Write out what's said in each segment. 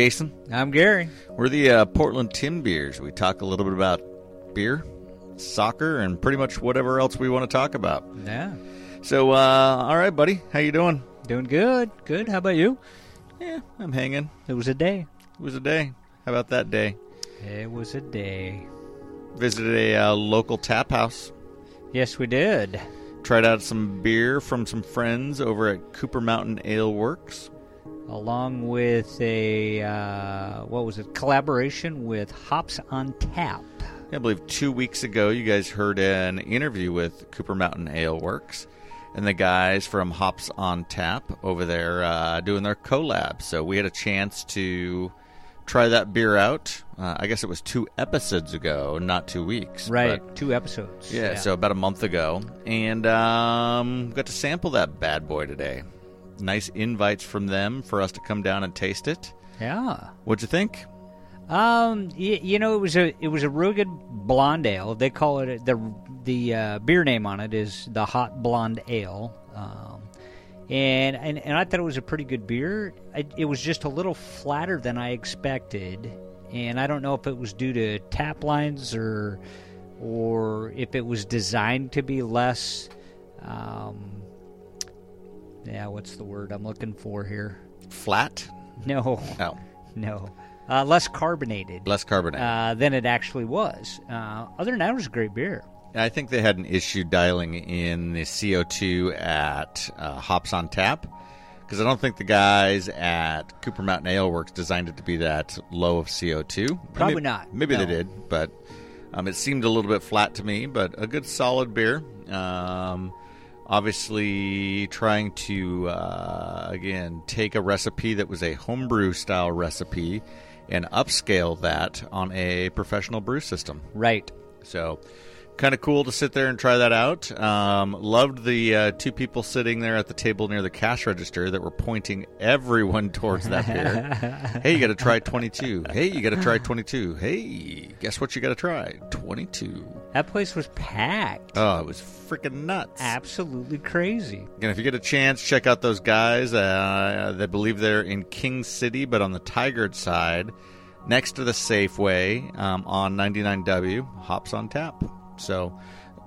Timbeers. I'm Jason. I'm Gary. We're the uh, Portland Timbeers. We talk a little bit about beer, soccer, and pretty much whatever else we want to talk about. Yeah. So, uh, all right, buddy, how you doing? Doing good. Good. How about you? Yeah, I'm hanging. It was a day. It was a day. How about that day? It was a day. Visited a uh, local tap house. Yes, we did. Tried out some beer from some friends over at Cooper Mountain Ale Works. Along with a, uh, what was it, collaboration with Hops on Tap. I believe two weeks ago you guys heard an interview with Cooper Mountain Ale Works and the guys from Hops on Tap over there uh, doing their collab. So we had a chance to try that beer out. Uh, I guess it was two episodes ago, not two weeks. Right. but- Two episodes. yeah, so about a month ago, and um, got to sample that bad boy today. Nice invites from them for us to come down and taste it. Yeah. What'd you think? Um, y- you know, it was a it was a real good blonde ale. They call it the the uh, beer name on it is the Hot Blonde Ale. Um, and, and and I thought it was a pretty good beer. I, it was just a little flatter than I expected, and I don't know if it was due to tap lines or or if it was designed to be less. Um, yeah, what's the word I'm looking for here? Flat? No, Oh, no, uh, less carbonated less carbonated. uh, than it actually was. Uh, other than that, it was a great beer. I think they had an issue dialing in the CO2 at uh, Hops on Tap because I don't think the guys at Cooper Mountain Ale Works designed it to be that low of CO2. Probably Maybe- not, Maybe they did, but um, it seemed a little bit flat to me. But a good solid beer. Um, obviously, trying to uh, again take a recipe that was a homebrew style recipe and upscale that on a professional brew system. Right. So, kind of cool to sit there and try that out. Um, loved the uh, two people sitting there at the table near the cash register that were pointing everyone towards that beer. hey, you got to try 22. Hey, you got to try 22. Hey, guess what you got to try? 22. That place was packed. Oh, it was freaking nuts. Absolutely crazy. And if you get a chance, check out those guys. Uh, they believe they're in King City, but on the Tigard side, next to the Safeway um, on 99W, hops on tap. So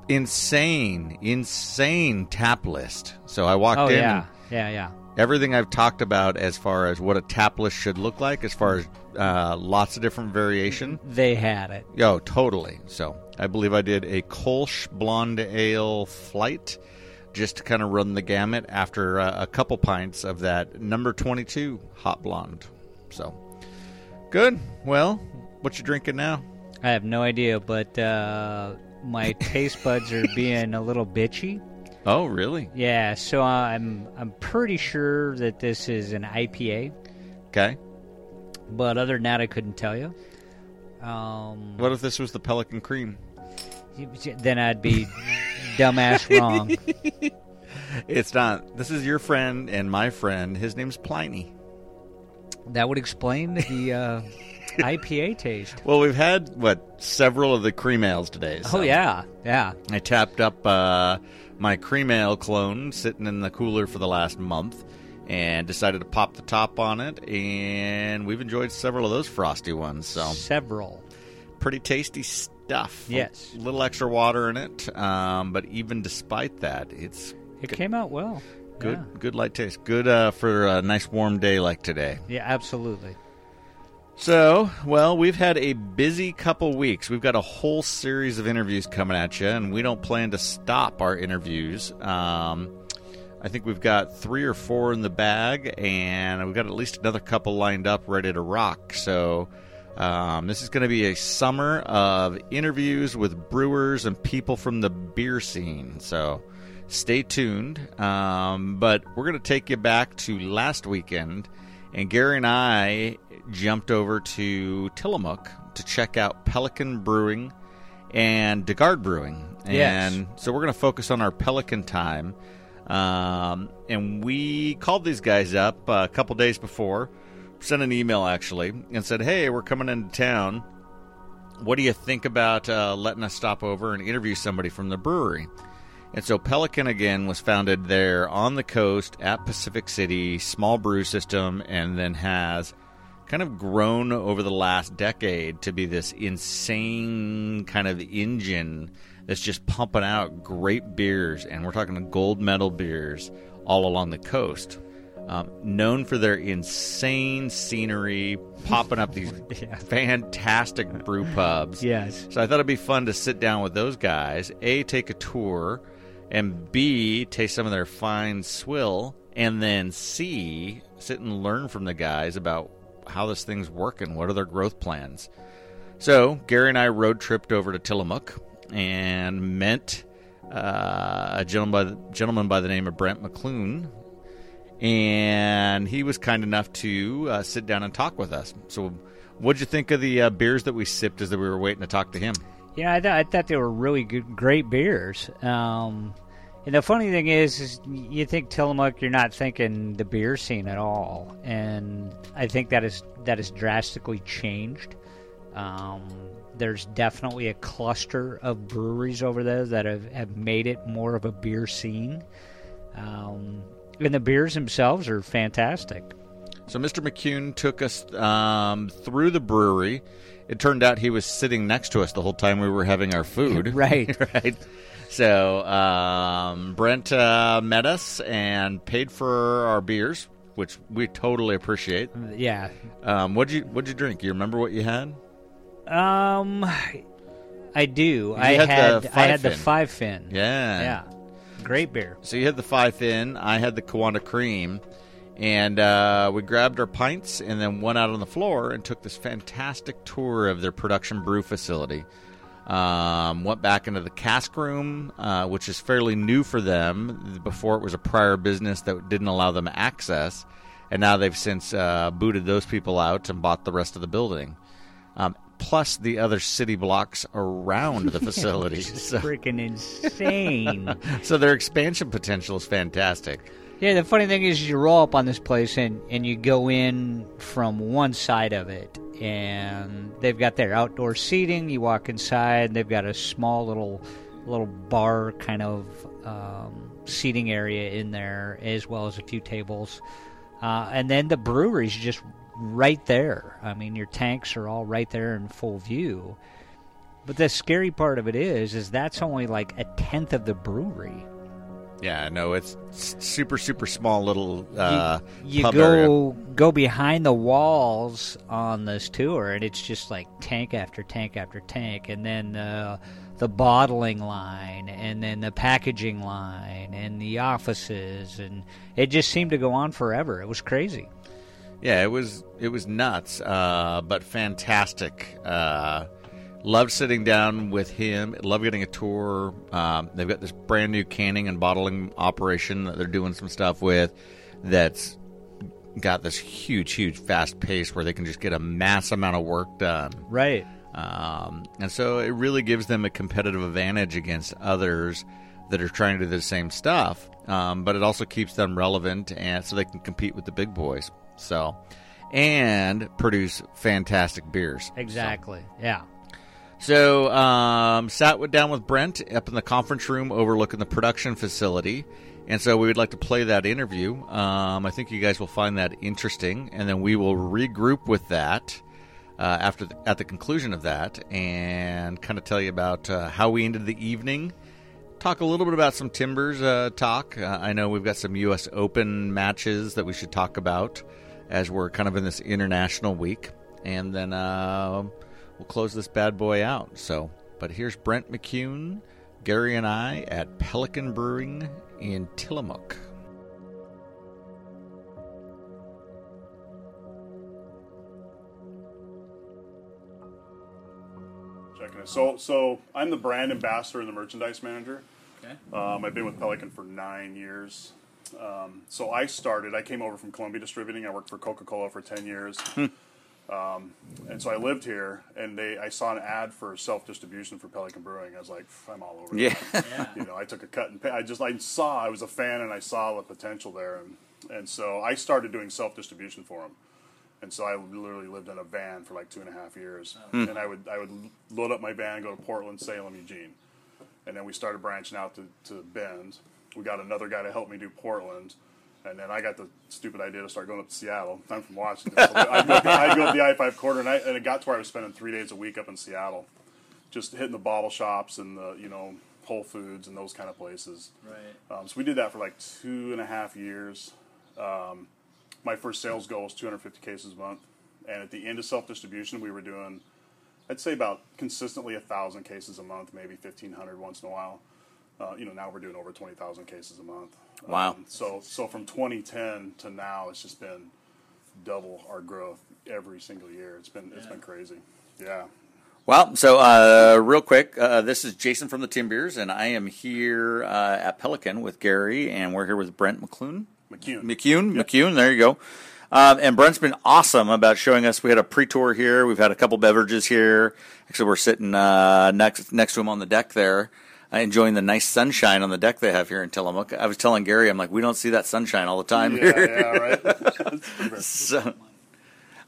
insane, insane tap list. So I walked Oh in. yeah, yeah, yeah. everything I've talked about as far as what a tap list should look like, as far as uh, lots of different variation. They had it. Oh, totally. So I believe I did a Kolsch Blonde Ale flight just to kind of run the gamut after uh, a couple pints of that number 22 hot blonde. So good. Well, what you drinking now? I have no idea, but uh, my taste buds are being a little bitchy. Oh, really? Yeah, so I'm I'm pretty sure that this is an IPA, Okay. but other than that, I couldn't tell you. Um, What if this was the Pelican Cream? then I'd be dumbass wrong. It's not. This is your friend and my friend. His name's Pliny. That would explain the uh, IPA taste. Well, we've had what several of the cream ales today. so- Oh yeah, yeah. I tapped up uh, my cream ale clone sitting in the cooler for the last month and decided to pop the top on it. And we've enjoyed several of those frosty ones. So, Several. pretty tasty stuff. Yes. A little extra water in it. Um, but even despite that, it's It came out well. good, Yeah, good light taste. Good uh, for a nice warm day like today. yeah absolutely. So, well, we've had a busy couple weeks. We've got a whole series of interviews coming at you, and we don't plan to stop our interviews. Um, I think we've got three or four in the bag, and we've got at least another couple lined up ready to rock. So, um, this is going to be a summer of interviews with brewers and people from the beer scene. So, stay tuned. Um, but we're going to take you back to last weekend, and Gary and I jumped over to Tillamook to check out Pelican Brewing and de Garde Brewing. Yes. And so we're going to focus on our Pelican time. Um, and we called these guys up uh, a couple days before, sent an email actually, and said, "Hey, we're coming into town. What do you think about uh, letting us stop over and interview somebody from the brewery?" And so Pelican again was founded there on the coast at Pacific City, small brew system, and then has kind of grown over the last decade to be this insane kind of engine that's just pumping out great beers. And we're talking gold medal beers all along the coast. Um, known for their insane scenery, popping up these Yeah. fantastic brew pubs. Yes. So I thought it'd be fun to sit down with those guys, A, take a tour, and B, taste some of their fine swill, and then C, sit and learn from the guys about how this thing's working, what are their growth plans. So Gary and I road tripped over to Tillamook and met uh, a gentleman by, the, gentleman by the name of Brent McClune, and he was kind enough to uh, sit down and talk with us. So, what'd you think of the uh, beers that we sipped as we were waiting to talk to him? Yeah, I, th- I thought they were really good, great beers. Um, and the funny thing is, is, you think Tillamook, you're not thinking the beer scene at all, and I think that is that has drastically changed. Um, there's definitely a cluster of breweries over there that have, have made it more of a beer scene. Um, and the beers themselves are fantastic. So, Mr. McCune took us um, through the brewery. It turned out he was sitting next to us the whole time we were having our food. Right. right. So, um, Brent uh, met us and paid for our beers, which we totally appreciate. Yeah. Um, what'd you What'd you drink? You remember what you had? Um, I do. I had the had, I had the five fin. five fin. Yeah. Yeah. Great beer. So you had the five fin. I had the Kiwanda cream, and uh, we grabbed our pints and then went out on the floor and took this fantastic tour of their production brew facility. Um, went back into the cask room, uh, which is fairly new for them. Before it was a prior business that didn't allow them access, and now they've since uh, booted those people out and bought the rest of the building. Um, plus the other city blocks around the facility. so, Freaking insane. so their expansion potential is fantastic. Yeah, the funny thing is, you roll up on this place and, and you go in from one side of it, and they've got their outdoor seating. You walk inside, they've got a small little little bar kind of um, seating area in there, as well as a few tables. Uh, and then the brewery's just right there. I mean, your tanks are all right there in full view. But the scary part of it is, is that's only like a tenth of the brewery. Yeah, no, it's super, super small little uh, you you go area. go behind the walls on this tour, and it's just like tank after tank after tank, and then uh, the bottling line, and then the packaging line, and the offices, and it just seemed to go on forever. It was crazy. Yeah, it was it was nuts, uh, but fantastic. Uh, loved sitting down with him. Love getting a tour. Um, they've got this brand new canning and bottling operation that they're doing some stuff with. That's got this huge, huge, fast pace where they can just get a mass amount of work done. Right. Um, and so it really gives them a competitive advantage against others that are trying to do the same stuff. Um, but it also keeps them relevant and so they can compete with the big boys. So, and produce fantastic beers. Exactly. Yeah. So, um, sat down with Brent up in the conference room overlooking the production facility. And so we would like to play that interview. Um, I think you guys will find that interesting. And then we will regroup with that uh, after the, at the conclusion of that and kind of tell you about uh, how we ended the evening. Talk a little bit about some Timbers uh, talk. Uh, I know we've got some U.S. Open matches that we should talk about as we're kind of in this international week. And then uh, we'll close this bad boy out. So, but here's Brent McCune, Gary, and I at Pelican Brewing in Tillamook. Checking it. So, so I'm the brand ambassador and the merchandise manager. Okay. Um, I've been with Pelican for nine years. Um, so I started. I came over from Columbia Distributing. I worked for Coca Cola for ten years, um, and so I lived here. And they, I saw an ad for self distribution for Pelican Brewing. I was like, I'm all over. Yeah. that. you know, I took a cut and pay. I just I saw I was a fan and I saw the potential there, and and so I started doing self distribution for them. And so I literally lived in a van for like two and a half years, and I would I would load up my van, go to Portland, Salem, Eugene, and then we started branching out to, to Bend. We got another guy to help me do Portland, and then I got the stupid idea to start going up to Seattle. I'm from Washington. So I'd, go, I'd go up the I-5 corridor, and, I, and it got to where I was spending three days a week up in Seattle, just hitting the bottle shops and the you know Whole Foods and those kind of places. Right. Um, so we did that for like two and a half years. Um, my first sales goal was 250 cases a month, and at the end of self distribution, we were doing, I'd say about consistently a thousand cases a month, maybe 1,500 once in a while. Uh, you know, now we're doing over 20,000 cases a month. Wow. Um, so, so from 2010 to now, it's just been double our growth every single year. It's been it's been crazy. Yeah. Well, so uh, real quick, uh, this is Jason from the Timbeers, and I am here uh, at Pelican with Gary, and we're here with Brent McClune. McCune. McCune, McCune, there you go. Um, and Brent's been awesome about showing us. We had a pre-tour here. We've had a couple beverages here. Actually, we're sitting uh, next next to him on the deck there, enjoying the nice sunshine on the deck they have here in Tillamook. I was telling Gary, I'm like, we don't see that sunshine all the time Yeah, here. yeah, right. so,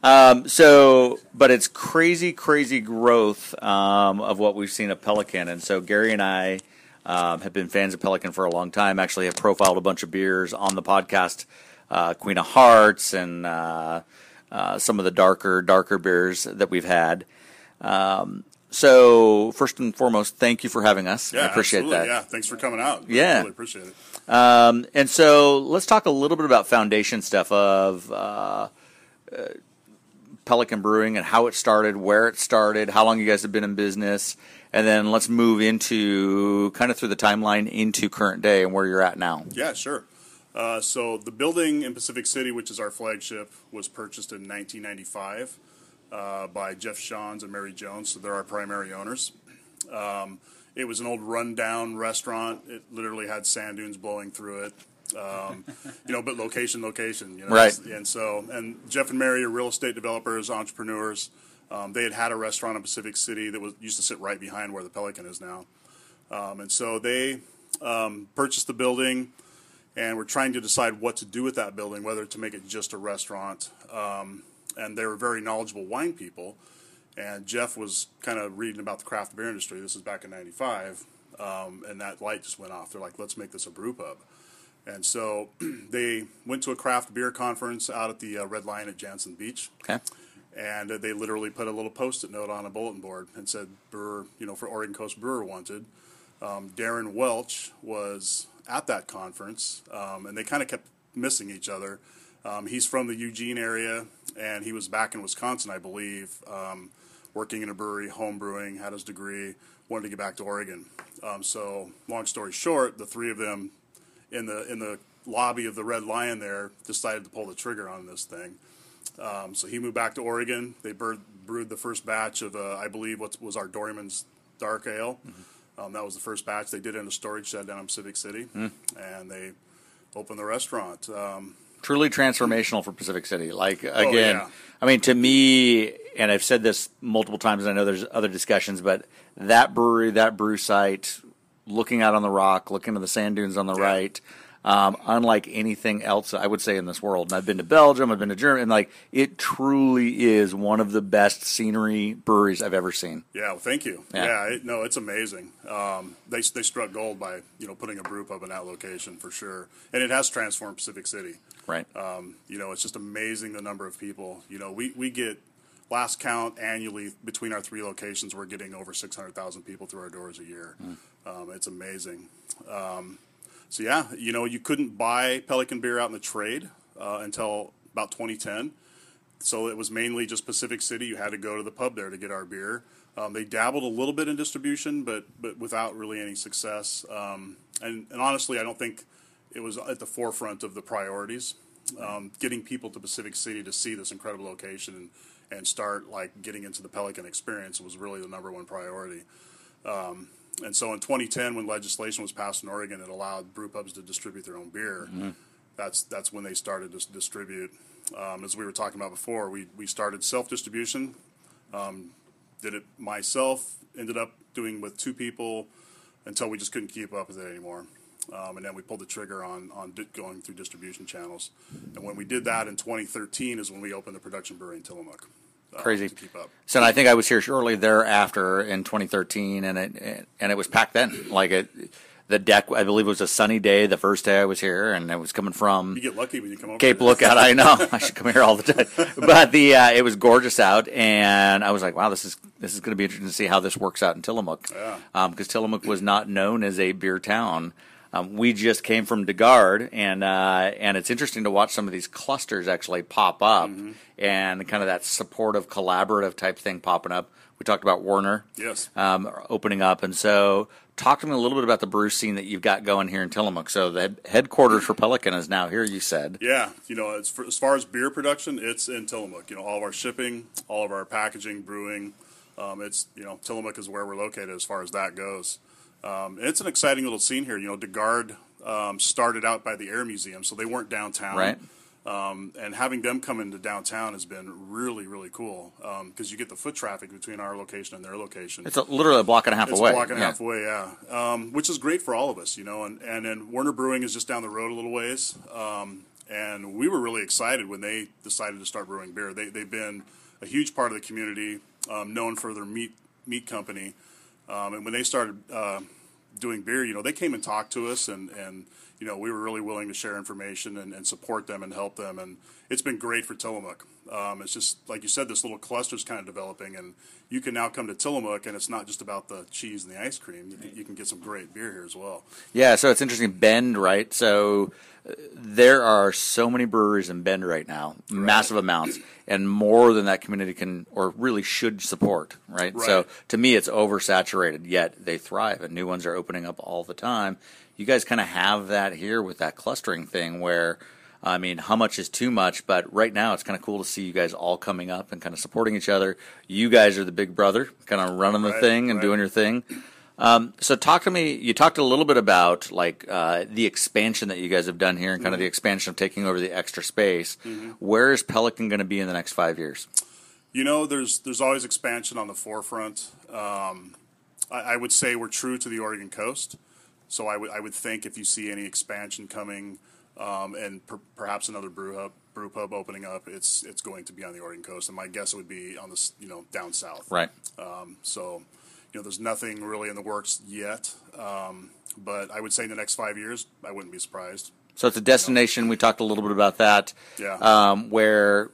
um, so, but it's crazy, crazy growth um, of what we've seen at Pelican, and so Gary and I um, have been fans of Pelican for a long time. Actually, have profiled a bunch of beers on the podcast, uh, Queen of Hearts, and uh, uh, some of the darker, darker beers that we've had. Um, so, first and foremost, thank you for having us. Yeah, I appreciate absolutely. that. Yeah, thanks for coming out. Yeah. really appreciate it. Um, and so let's talk a little bit about foundation stuff of uh, uh, Pelican Brewing and how it started, where it started, how long you guys have been in business, and then let's move into kind of through the timeline into current day and where you're at now. Yeah, sure. Uh, so the building in Pacific City, which is our flagship, was purchased in 1995 uh, by Jeff Schons and Mary Jones. So they're our primary owners. Um, it was an old rundown restaurant. It literally had sand dunes blowing through it. Um, you know, but location, location. You know, Right. And so, and Jeff and Mary are real estate developers, entrepreneurs. Um, they had had a restaurant in Pacific City that was used to sit right behind where the Pelican is now. Um, and so they um, purchased the building and we're trying to decide what to do with that building, whether to make it just a restaurant. And they were very knowledgeable wine people. And Jeff was kind of reading about the craft beer industry. This is back in '95, um, and that light just went off. They're like, "Let's make this a brew pub." And so they went to a craft beer conference out at the uh, Red Lion at Jantzen Beach Okay. and uh, they literally put a little post-it note on a bulletin board and said brewer you know for oregon coast brewer wanted um, darron welch was at that conference um, and they kind of kept missing each other um, he's from the eugene area and he was back in wisconsin i believe um, working in a brewery home brewing had his degree wanted to get back to oregon um, so long story short the three of them in the in the lobby of the red lion there decided to pull the trigger on this thing um, so he moved back to Oregon. They brewed, brewed the first batch of, uh, I believe, what was our Doryman's Dark Ale. Um, that was the first batch. They did in a storage shed down in Pacific City, and they opened the restaurant. Um, Truly transformational for Pacific City. Like oh, again, yeah. I mean, to me, and I've said this multiple times. And I know there's other discussions, but that brewery, that brew site, looking out on the rock, looking at the sand dunes on the Yeah. right, um, unlike anything else I would say in this world. And I've been to Belgium, I've been to Germany, and like it truly is one of the best scenery breweries I've ever seen. yeah, well, thank you. Yeah. Yeah, it, no, it's amazing. Um, they they struck gold by you know putting a brew pub in that location for sure, and it has transformed Pacific City. Right. Um, you know, it's just amazing the number of people. You know, we, we get last count annually between our three locations, we're getting over 600,000 people through our doors a year. Um, it's amazing. Um, so yeah, you know, you couldn't buy Pelican beer out in the trade uh, until about 2010. So it was mainly just Pacific City. You had to go to the pub there to get our beer. Um, they dabbled a little bit in distribution, but but without really any success. Um, and, and honestly, I don't think it was at the forefront of the priorities. Um, getting people to Pacific City to see this incredible location and, and start like getting into the Pelican experience was really the number one priority. Um, and so in 2010, when legislation was passed in Oregon, it allowed brew pubs to distribute their own beer. That's that's when they started to distribute. Um, as we were talking about before, we we started self distribution. Um, did it myself. Ended up doing with two people until we just couldn't keep up with it anymore. Um, and then we pulled the trigger on on di- going through distribution channels. And when we did that in 2013 is when we opened the production brewery in Tillamook. Uh, Crazy. to keep up. So I think I was here shortly thereafter in 2013, and it and it was packed then. Like it, the deck, I believe it was a sunny day the first day I was here, and it was coming from You get lucky when you come over. Cape. Lookout. I know I should come here all the time, but the uh, it was gorgeous out, and I was like, wow, this is this is going to be interesting to see how this works out in Tillamook, Yeah. because Tillamook was not known as a beer town. Um, we just came from de Garde, and uh, and it's interesting to watch some of these clusters actually pop up, Mm-hmm. and kind of that supportive, collaborative type thing popping up. We talked about Werner, Yes. um, opening up, and so talk to me a little bit about the brew scene that you've got going here in Tillamook. So the headquarters for Pelican is now here. You said, Yeah, you know, as, for, as far as beer production, it's in Tillamook. You know, all of our shipping, all of our packaging, brewing, um, it's you know, Tillamook is where we're located as far as that goes. Um, it's an exciting little scene here. You know, de Garde um, started out by the Air Museum, so they weren't downtown. Right. Um, and having them come into downtown has been really, really cool because you get the foot traffic between our location and their location. it's a, literally a block and a half It's away. a block and a Yeah. half away, yeah. Um, which is great for all of us, you know. And and then Werner Brewing is just down the road a little ways. Um, and we were really excited when they decided to start brewing beer. They they've been a huge part of the community, um, known for their meat meat company. Um, and when they started uh, doing beer, you know, they came and talked to us, and and you know, we were really willing to share information and, and support them and help them. And it's been great for Tillamook. Um, it's just like you said, this little cluster is kind of developing, and you can now come to Tillamook, and it's not just about the cheese and the ice cream. You, can- you can get some great beer here as well. Yeah, so it's interesting. Bend, right? So uh, there are so many breweries in Bend right now, massive amounts, and more than that community can or really should support, right? So to me, it's oversaturated, yet they thrive, and new ones are opening up all the time. You guys kind of have that here with that clustering thing where. I mean, how much is too much? But right now, it's kind of cool to see you guys all coming up and kind of supporting each other. You guys are the big brother, kind of running the Right, thing and right. doing your thing. Um, so talk to me. You talked a little bit about like uh, the expansion that you guys have done here, and kind of the expansion of taking over the extra space. Where is Pelican going to be in the next five years? You know, there's there's always expansion on the forefront. Um, I, I would say we're true to the Oregon coast, so I would I would think if you see any expansion coming, um, and per, perhaps another brew hub brew pub opening up, it's it's going to be on the Oregon coast, and my guess it would be on the you know down south. Right. Um, so, you know, there's nothing really in the works yet, um, but I would say in the next five years, I wouldn't be surprised. So it's a destination. We talked a little bit about that. Yeah. Um, where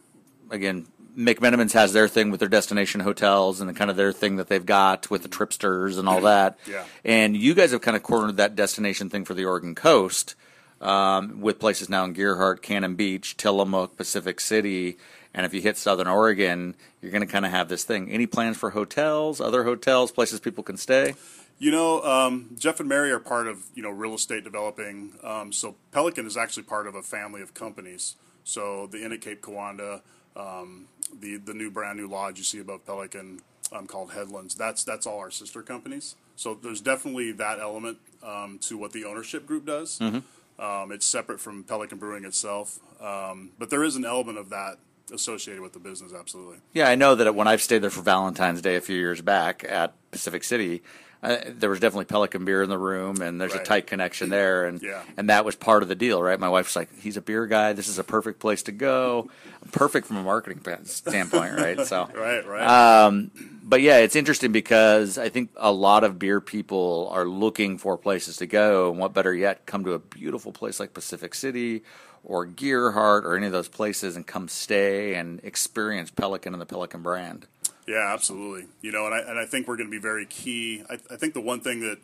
again, McMenamins has their thing with their destination hotels and the kind of their thing that they've got with the tripsters and all that. Yeah. And you guys have kind of cornered that destination thing for the Oregon coast um, with places now in Gearhart, Cannon Beach, Tillamook, Pacific City. And if you hit Southern Oregon, you're going to kind of have this thing. Any plans for hotels, other hotels, places people can stay? You know, um, Jeff and Mary are part of you know real estate developing. Um, so Pelican is actually part of a family of companies. So the Inn at Cape Kiwanda, um, the the new brand new lodge you see above Pelican um, called Headlands. That's that's all our sister companies. So there's definitely that element um, to what the ownership group does. Um, it's separate from Pelican Brewing itself, um, but there is an element of that associated with the business. Absolutely. Yeah, I know that when I've stayed there for Valentine's Day a few years back at Pacific City, uh, there was definitely Pelican beer in the room, and there's a tight connection there, and Yeah. and that was part of the deal, right? My wife's like, he's a beer guy. This is a perfect place to go. Perfect from a marketing standpoint, right? So, Right. Right. but yeah, it's interesting because I think a lot of beer people are looking for places to go, and what better yet, come to a beautiful place like Pacific City or Gearhart or any of those places and come stay and experience Pelican and the Pelican brand. Yeah, absolutely. You know, and I and I think we're going to be very key. I, I think the one thing that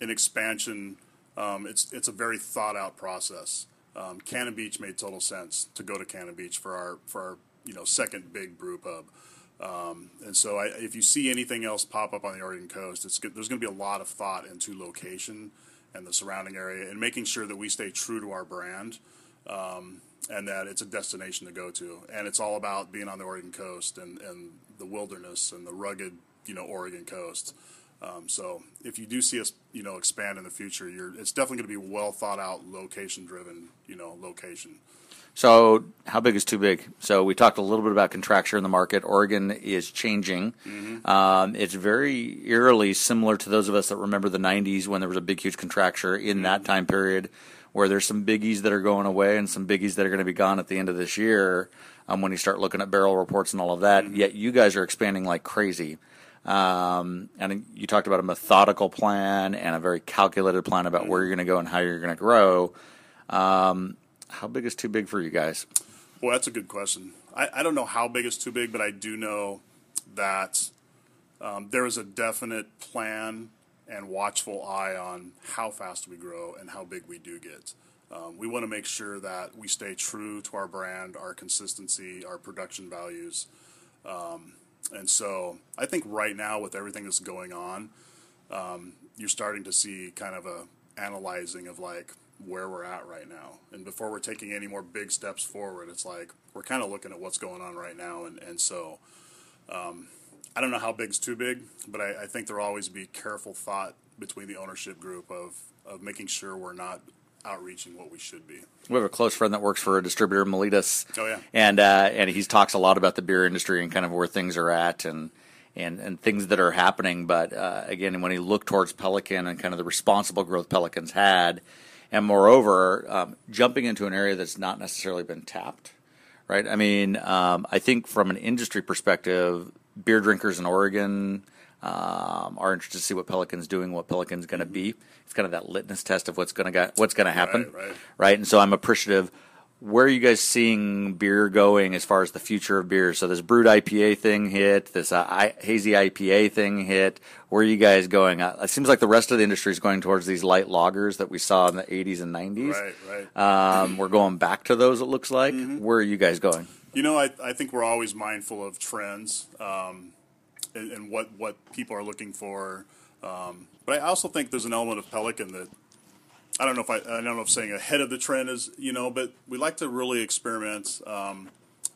in expansion, um, it's it's a very thought out process. Um, Cannon Beach made total sense to go to Cannon Beach for our for our you know second big brew pub. Um, and so, I, if you see anything else pop up on the Oregon coast, it's good, there's going to be a lot of thought into location and the surrounding area, and making sure that we stay true to our brand um, and that it's a destination to go to. And it's all about being on the Oregon coast and, and the wilderness and the rugged, you know, Oregon coast. Um, so if you do see us, you know, expand in the future, you're it's definitely going to be well thought out, location driven, you know, location. So, how big is too big? So, we talked a little bit about contracture in the market. Oregon is changing. Um, it's very eerily similar to those of us that remember the 90s when there was a big, huge contracture in that time period where there's some biggies that are going away and some biggies that are going to be gone at the end of this year um, when you start looking at barrel reports and all of that. Yet you guys are expanding like crazy. Um, and you talked about a methodical plan and a very calculated plan about where you're going to go and how you're going to grow. Um, how big is too big for you guys? Well, that's a good question. I, I don't know how big is too big, but I do know that um, there is a definite plan and watchful eye on how fast we grow and how big we do get. Um, we want to make sure that we stay true to our brand, our consistency, our production values. Um, and so I think right now, with everything that's going on, um, you're starting to see kind of a analyzing of like where we're at right now. And before we're taking any more big steps forward, it's like we're kind of looking at what's going on right now. And, and so um, I don't know how big's too big, but I, I think there'll always be careful thought between the ownership group of, of making sure we're not outreaching what we should be. We have a close friend that works for a distributor, Maletis. Oh yeah, and uh, and he talks a lot about the beer industry and kind of where things are at and and and things that are happening. But uh, again, when he looked towards Pelican and kind of the responsible growth Pelicans had, and moreover, um, jumping into an area that's not necessarily been tapped, right? I mean, um, I think from an industry perspective, beer drinkers in Oregon um, are interested to see what Pelican's doing, what Pelican's going to be. It's kind of that litmus test of what's going to what's going to happen, Right, right. right? And so I'm appreciative. Where are you guys seeing beer going as far as the future of beer? So this brut IPA thing hit, this uh, I, hazy IPA thing hit. Where are you guys going? Uh, it seems like the rest of the industry is going towards these light lagers that we saw in the 80s and 90s. right, right. Um, we're going back to those. It looks like. Where are you guys going? You know, I, I think we're always mindful of trends um, and, and what, what people are looking for. Um, but I also think there's an element of Pelican that I don't know if I, I don't know if saying ahead of the trend is you know, but we like to really experiment. Um,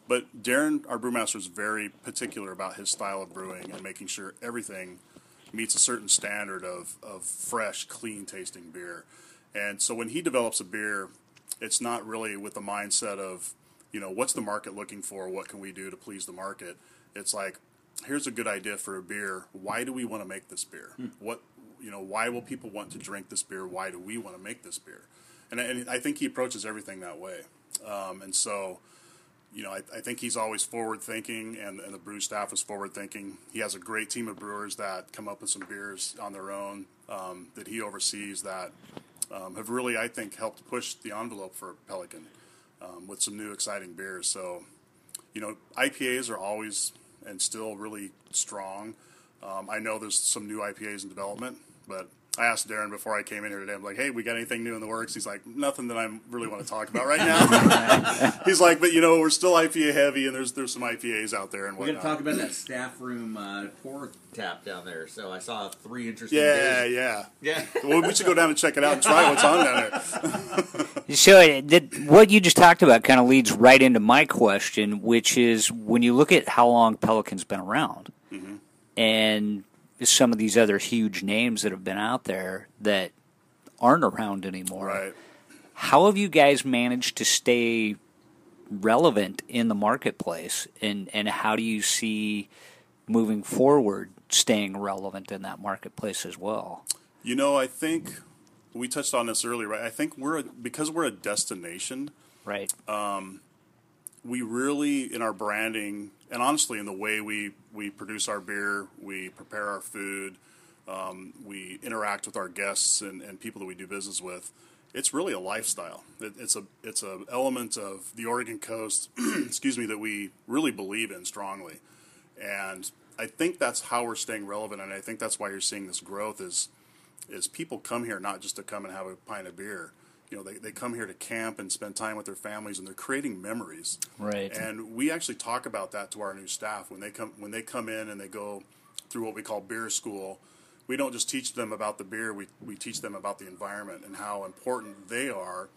but Darron, our brewmaster, is very particular about his style of brewing and making sure everything meets a certain standard of, of fresh, clean tasting beer. And so when he develops a beer, it's not really with the mindset of, you know, what's the market looking for? What can we do to please the market? It's like, here's a good idea for a beer. Why do we want to make this beer? What, you know, why will people want to drink this beer? Why do we want to make this beer? And, I- and I think he approaches everything that way. Um, and so, you know, I, I think he's always forward thinking, and, and the brew staff is forward thinking. He has a great team of brewers that come up with some beers on their own um, that he oversees that um, have really, I think, helped push the envelope for Pelican um, with some new exciting beers. So, you know, IPAs are always and still really strong. Um, I know there's some new IPAs in development, but I asked Darron before I came in here today. I'm like, "Hey, we got anything new in the works?" He's like, "Nothing that I really want to talk about right now." He's like, "But you know, we're still IPA heavy, and there's there's some IPAs out there and We're whatnot." going to talk about that staff room uh, pour tap down there. So I saw three interesting. yeah, beers. yeah. yeah. Well, we should go down and check it out and try what's on down there. So it- that, what you just talked about kind of leads right into my question, which is when you look at how long Pelican's been around, and some of these other huge names that have been out there that aren't around anymore. Right. How have you guys managed to stay relevant in the marketplace, and and how do you see moving forward staying relevant in that marketplace as well? You know, I think we touched on this earlier, right? I think we're a, because we're a destination. Right. Um, we really in our branding and honestly in the way we we produce our beer we prepare our food um, we interact with our guests and, and people that we do business with. It's really a lifestyle. It, it's a it's a element of the oregon coast excuse me that we really believe in strongly. And i think that's how we're staying relevant and i think that's why you're seeing this growth is is people come here not just to come and have a pint of beer you know they, they come here to camp and spend time with their families and they're creating memories Right. and we actually talk about that to our new staff when they come when they come in and they go through what we call beer school. We don't just teach them about the beer; we we teach them about the environment and how important they are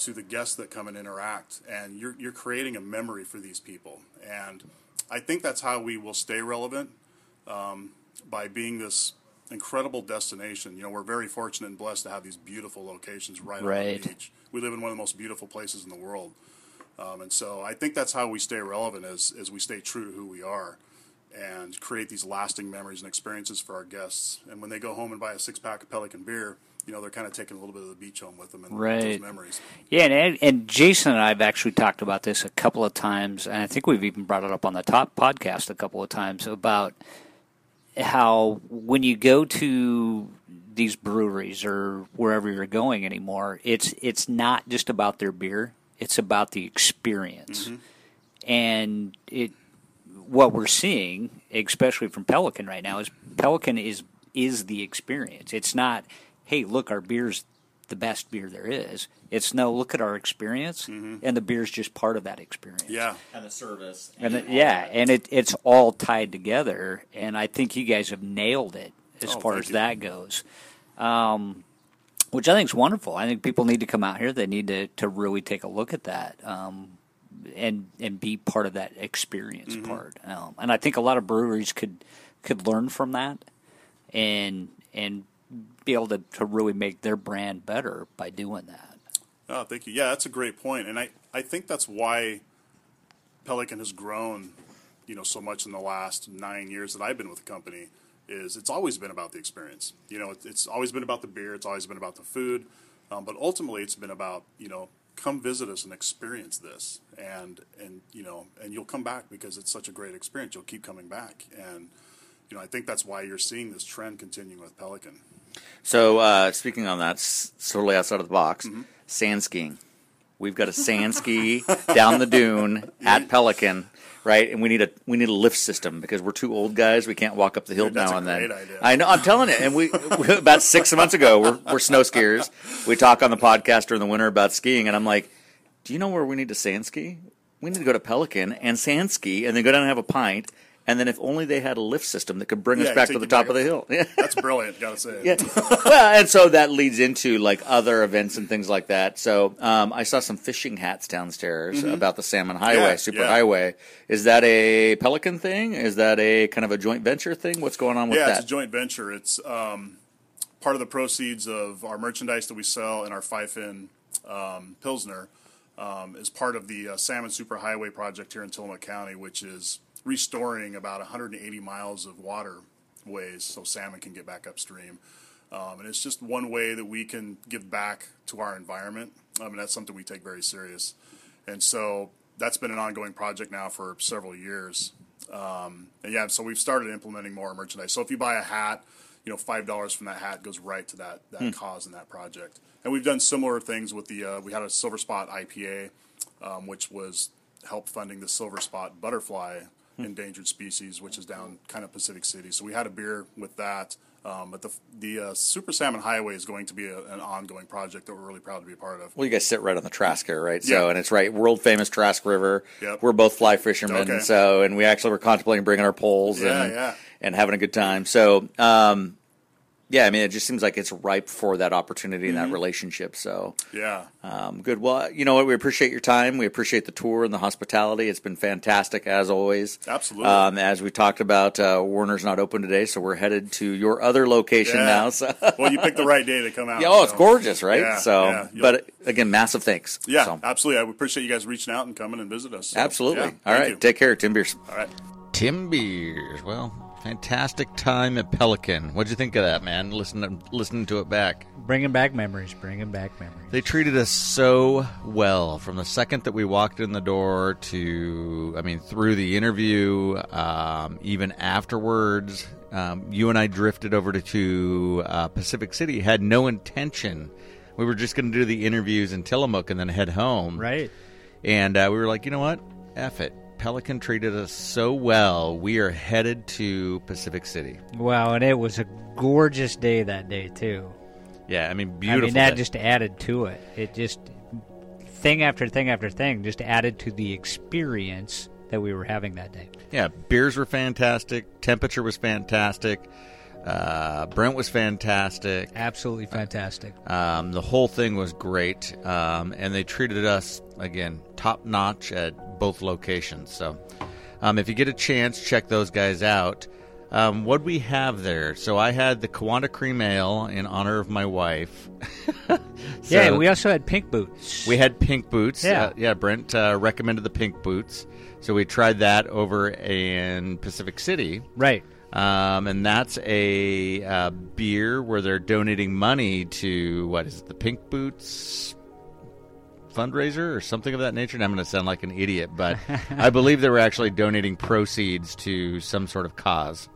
to the guests that come and interact. And you're you're creating a memory for these people, and I think that's how we will stay relevant um, by being this incredible destination. You know, we're very fortunate and blessed to have these beautiful locations right, on the beach. We live in one of the most beautiful places in the world. Um, and so I think that's how we stay relevant as, as we stay true to who we are. and create these lasting memories and experiences for our guests. And when they go home and buy a six pack of Pelican beer, you know, they're kind of taking a little bit of the beach home with them and Right. those memories. Yeah, and, and Jason and I have actually talked about this a couple of times, and I think we've even brought it up on the top podcast a couple of times about how when you go to these breweries or wherever you're going anymore, it's it's not just about their beer; it's about the experience, mm-hmm. and it what we're seeing, especially from Pelican right now, is Pelican is is the experience. It's not, hey, look, our beer's the best beer there is. It's no, look at our experience, and the beer is just part of that experience. Yeah. And the service. and it, yeah, and it it's all tied together. And I think you guys have nailed it as Oh, far as you. that goes. Um, which I think is wonderful. I think people need to come out here. They need to, to really take a look at that. Um, and and be part of that experience Mm-hmm. part. Um, and I think a lot of breweries could could learn from that, and and be able to, to really make their brand better by doing that. Oh, thank you. Yeah, that's a great point. and I, I think that's why Pelican has grown, you know, so much in the last nine years that I've been with the company. Is it's always been about the experience. You know, it, it's always been about the beer. It's always been about the food, um, but ultimately, it's been about you know, come visit us and experience this, and and you know, and you'll come back because it's such a great experience. You'll keep coming back, and you know, I think that's why you're seeing this trend continue with Pelican. So, uh, speaking on that, s- totally outside of the box, Mm-hmm. sand skiing. We've got a sand ski down the dune at Pelican, right? And we need a we need a lift system because we're two old guys. We can't walk up the hill Dude, that's now a and then. idea. I know. I'm telling you. And we about six months ago, we're we're snow skiers. We talk on the podcast during the winter about skiing, and I'm like, "Do you know where we need to sand ski? We need to go to Pelican and sand ski, and then go down and have a pint." And then, if only they had a lift system that could bring Yeah, us back to the top of the hill. Yeah. That's brilliant. Gotta say. Yeah. well, and so that leads into like other events and things like that. So um, I saw some fishing hats downstairs about the Salmon Highway, Mm-hmm. Yeah, Super yeah. Highway. Is that a Pelican thing? Is that a kind of a joint venture thing? What's going on with yeah, that? it's a joint venture. It's um, part of the proceeds of our merchandise that we sell in our Five Fin um, Pilsner um, is part of the uh, Salmon Superhighway project here in Tillamook County, which is restoring about 180 miles of waterways so salmon can get back upstream. Um, and it's just one way that we can give back to our environment. Um, and that's something we take very serious. And so that's been an ongoing project now for several years. Um, and yeah, so we've started implementing more merchandise. So if you buy a hat, you know, five dollars from that hat goes right to that that cause and that project. And we've done similar things with the uh, we had a Silver Spot IPA, um, which was help funding the Silver Spot butterfly endangered species, which is down kind of Pacific City. So we had a beer with that. Um, but the the uh, Super Salmon Highway is going to be a, an ongoing project that we're really proud to be a part of. well, you guys sit right on the Trask here, right? So, Yeah. and it's right, world famous Trask River. Yep. We're both fly fishermen, Okay. so and we actually were contemplating bringing our poles Yeah, and yeah. and having a good time. So, um, yeah, I mean, it just seems like it's ripe for that opportunity and that relationship. So, Yeah. Um, good. Well, you know what? We appreciate your time. We appreciate the tour and the hospitality. It's been fantastic as always. Absolutely. Um, as we talked about, uh, Werner's not open today, so we're headed to your other location Yeah. now. So, well, you picked the right day to come out. yeah, oh, it's gorgeous, right? Yeah, so, yeah. But again, massive thanks. Yeah, So, absolutely. I appreciate you guys reaching out and coming and visit us. So, absolutely. yeah, All you. Take care, Timbeers. All right. Timbeers. Well, fantastic time at Pelican. What'd you think of that, man? Listening, listening to it back. Bringing back memories, bringing back memories. They treated us so well from the second that we walked in the door to, I mean, through the interview, um, even afterwards. Um, you and I drifted over to, to uh, Pacific City, had no intention. We were just going to do the interviews in Tillamook and then head home. Right. And uh, we were like, you know what? F it. Pelican treated us so well. We are headed to Pacific City. Wow, and it was a gorgeous day that day too. Yeah, I mean, beautiful. I mean, that day. just added to it. It just thing after thing after thing just added to the experience that we were having that day. Yeah, beers were fantastic. Temperature was fantastic. Uh, Brent was fantastic. Absolutely fantastic. Um, the whole thing was great, um, and they treated us again top notch at both locations. So, um, if you get a chance, check those guys out. Um, what we have there? So I had the Kiwanda Cream Ale in honor of my wife. yeah, we also had pink boots. we had pink boots. Yeah. uh, yeah. Brent uh, recommended the pink boots, So we tried that over in Pacific City. Right. Um, and that's a uh, beer where they're donating money to what is it, the Pink Boots fundraiser or something of that nature. And I'm going to sound like an idiot, but I believe they were actually donating proceeds to some sort of cause.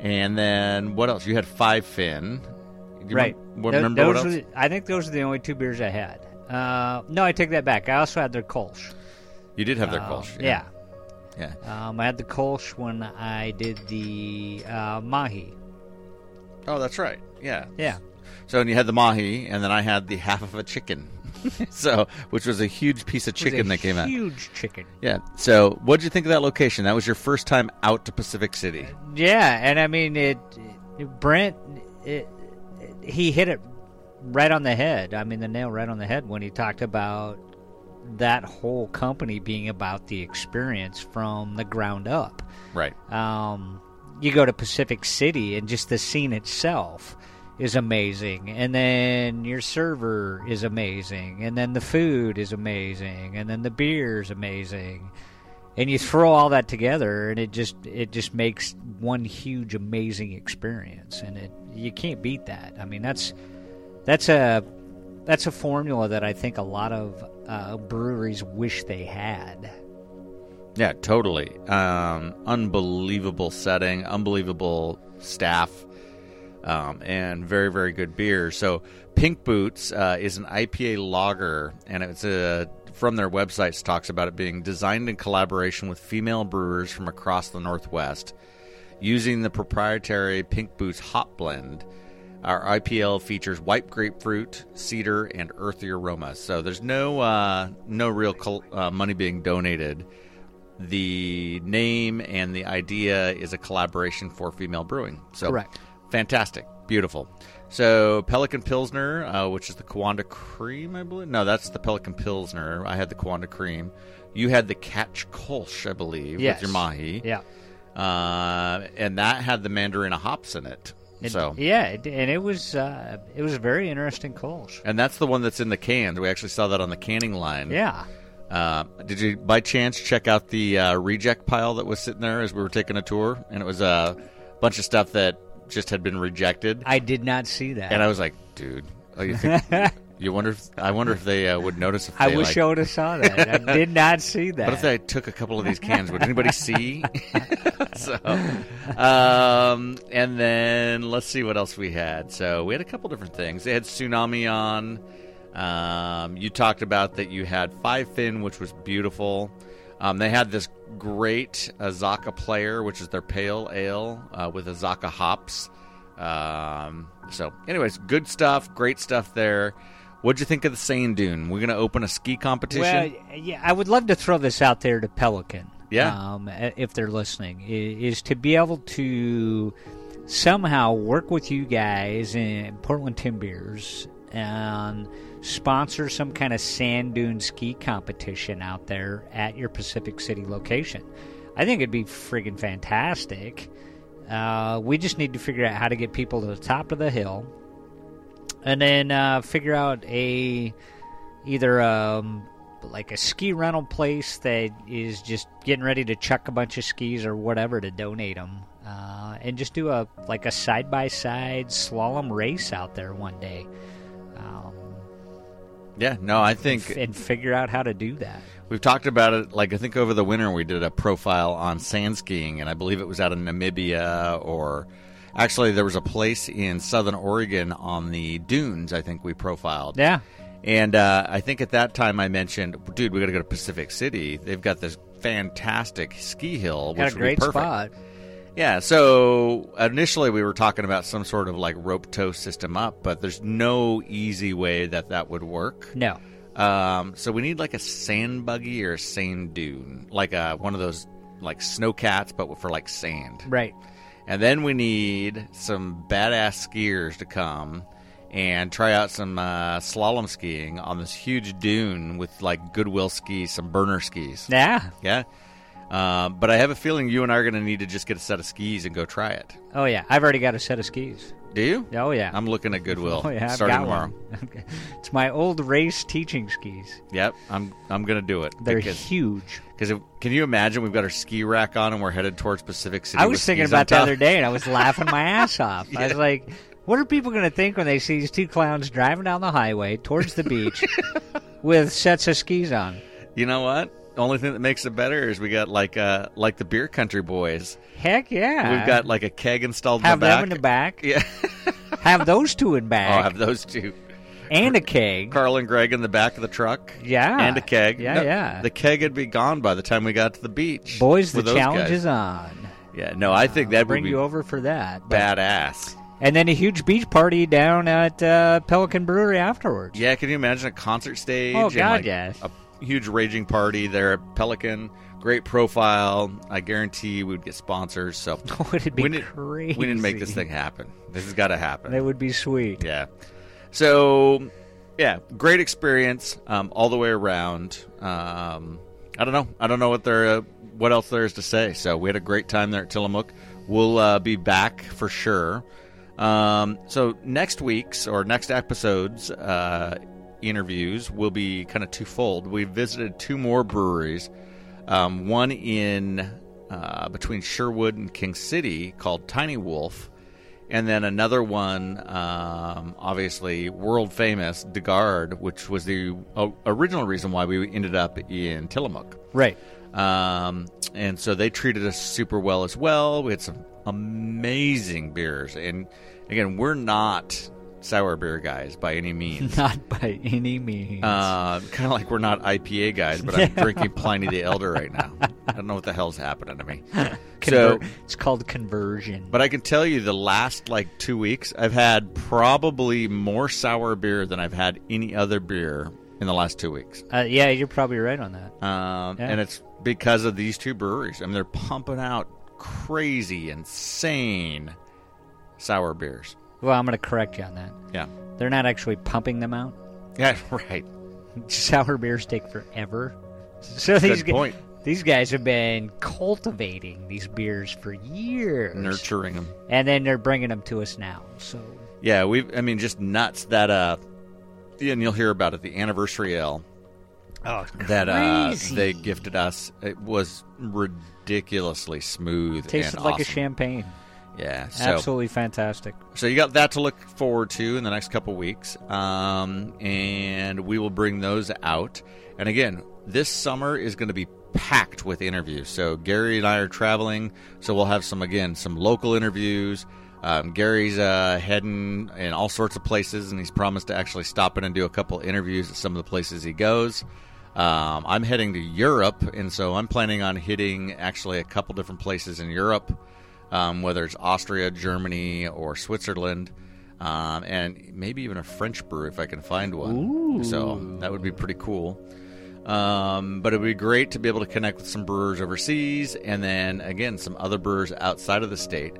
And then what else? You had Five Fin, Right. remem- what- Tho- remember what else? the- I think those are the only two beers I had. Uh, no, I take that back. I also had their Kolsch. You did have their Um, Kolsch. yeah. Yeah. Um, I had the Kolsch when I did the uh, Mahi. Oh, that's right. Yeah. Yeah. So and you had the mahi, and then I had the half of a chicken. so, which was a huge piece of chicken that came out. Huge chicken. Yeah. So, what did you think of that location? That was your first time out to Pacific City. Yeah, and I mean it. it Brent, it, he hit it right on the head. I mean the nail right on the head when he talked about that whole company being about the experience from the ground up. Right. Um, you go to Pacific City, and just the scene itself is amazing. And then your server is amazing. And then the food is amazing. And then the beer is amazing. And you throw all that together, and it just it just makes one huge amazing experience. And it you can't beat that. I mean that's that's a that's a formula that I think a lot of uh, breweries wish they had. Yeah, totally. Um, unbelievable setting, unbelievable staff, um, and very, very good beer. So, Pink Boots uh, is an IPA lager, and it's a from their websites talks about it being designed in collaboration with female brewers from across the Northwest, using the proprietary Pink Boots hop blend. Our IPL features white grapefruit, cedar, and earthy aromas. So there's no uh, no real col- uh, money being donated the name and the idea is a collaboration for female brewing. So Correct. fantastic, beautiful. So Pelican Pilsner, uh, which is the Kiwanda Cream, I believe. No, that's the Pelican Pilsner. I had the Kiwanda Cream. You had the Catch Kolsch, I believe, Yes. with your mahi. Yeah. Uh, and that had the Mandarina hops in it. It- so yeah, it, and it was uh, it was a very interesting Kolsch. and that's the one that's in the cans. We actually saw that on the canning line. Yeah, Uh, did you, by chance, check out the uh, reject pile that was sitting there as we were taking a tour? And it was a bunch of stuff that just had been rejected. I did not see that. and I was like, dude, oh, you think? you wonder? If, I wonder if they uh, would notice if I wish like. I would have saw that. I did not see that. What if they took a couple of these cans? Would anybody see? so, um, and then let's see what else we had. So we had a couple different things. They had tsunami on. Um, you talked about that you had five fin, which was beautiful. Um, they had this great Azacca player, which is their pale ale uh, with Azacca hops. Um, so, anyways, good stuff, great stuff there. What'd you think of the Sand Dune? We're going to open a ski competition. Well, yeah, I would love to throw this out there to Pelican. Yeah. um, if they're listening, is to be able to somehow work with you guys in Portland Timbeers and sponsor some kind of sand dune ski competition out there at your Pacific City location. I think it'd be friggin' fantastic. Uh, we just need to figure out how to get people to the top of the hill, and then uh, figure out a either um, like a ski rental place that is just getting ready to chuck a bunch of skis or whatever to donate them, uh, and just do a like a side by side slalom race out there one day, um, yeah, no, I think and figure out how to do that. We've talked about it. Like I think over the winter we did a profile on sand skiing, and I believe it was out of Namibia, or actually there was a place in Southern Oregon on the dunes. I think we profiled. Yeah, And uh, I think at that time I mentioned, dude, we got to go to Pacific City. They've got this fantastic ski hill, got which a would be great perfect. spot. Yeah, so initially we were talking about some sort of like rope tow system up, but there's no easy way that that would work. No, Um, so we need like a sand buggy or a sand dune, like a, one of those like snow cats, but for like sand. right. And then we need some badass skiers to come and try out some uh, slalom skiing on this huge dune with like Goodwill skis, some burner skis. Yeah. Yeah. Um, but I have a feeling you and I are going to need to just get a set of skis and go try it. Oh yeah, I've already got a set of skis. Do you? Oh yeah. I'm looking at Goodwill oh yeah. Starting tomorrow. it's my old race teaching skis. Yep, I'm I'm gonna do it. They're because huge. Because can you imagine we've got our ski rack on and we're headed towards Pacific City? I was thinking about the other day, and I was laughing my ass off. I was like, "What are people going to think when they see these two clowns driving down the highway towards the beach with sets of skis on?" You know what? Only thing that makes it better is we got like uh like the beer country boys. Heck yeah! We've got like a keg installed have in the back. them in the back. Yeah, Have those two in I'll have those two. and a keg. Carl and Greg in the back of the truck. Yeah. and a keg. Yeah, No, yeah. The keg would be gone by the time we got to the beach. Boys, the challenge guys. is on. Yeah, no, I think that would Bring you over for that. Badass. And then a huge beach party down at uh, Pelican Brewery afterwards. Yeah, can you imagine a concert stage? Oh, and, God, like, yes. A huge raging party there at Pelican. Great profile. I guarantee we'd get sponsors. So Oh, it'd be we need, crazy. we to make this thing happen. This has got to happen. That would be sweet. Yeah. So, yeah, great experience um, all the way around. Um, I don't know. I don't know what there, uh, what else there is to say. So we had a great time there at Tillamook. We'll uh, be back for sure. Um, so next week's or next episode's uh, interviews will be kind of twofold. We visited two more breweries. Um, one in uh, between Sherwood and King City called Tiny Wolf and then another one, um, obviously world famous, de Garde, which was the o- original reason why we ended up in Tillamook. Right. Um, and so they treated us super well as well. We had some amazing beers, and again, we're not sour beer guys by any means. Not by any means. Uh, kind of like we're not IPA guys, but I'm drinking Pliny the Elder right now. I don't know what the hell's happening to me. so, it's called conversion. but I can tell you, the last like two weeks, I've had probably more sour beer than I've had any other beer in the last two weeks. uh, yeah, you're probably right on that. Um, Yeah. And it's because of these two breweries. I mean, they're pumping out crazy, insane sour beers. Well, I'm going to correct you on that. Yeah. They're not actually pumping them out. Yeah, right. Sour beers take forever. So these Good point. these guys have been cultivating these beers for years, Nurturing them. and then they're bringing them to us now. So Yeah, we've, I mean, just nuts that, uh, and you'll hear about it, the anniversary ale oh, that uh, they gifted us. It was ridiculously smooth tasted and like a champagne. Yeah, so Absolutely fantastic. so you got that to look forward to in the next couple weeks, um, and we will bring those out. And again, this summer is going to be packed with interviews. So Gary and I are traveling, so we'll have some again some local interviews. Um, Gary's uh, heading in all sorts of places, and he's promised to actually stop in and do a couple interviews at some of the places he goes. Um, I'm heading to Europe, and so I'm planning on hitting actually a couple different places in Europe um, whether it's Austria, Germany, or Switzerland, um, and maybe even a French brew if I can find one. So that would be pretty cool. Um, but it would be great to be able to connect with some brewers overseas, and then again some other brewers outside of the state.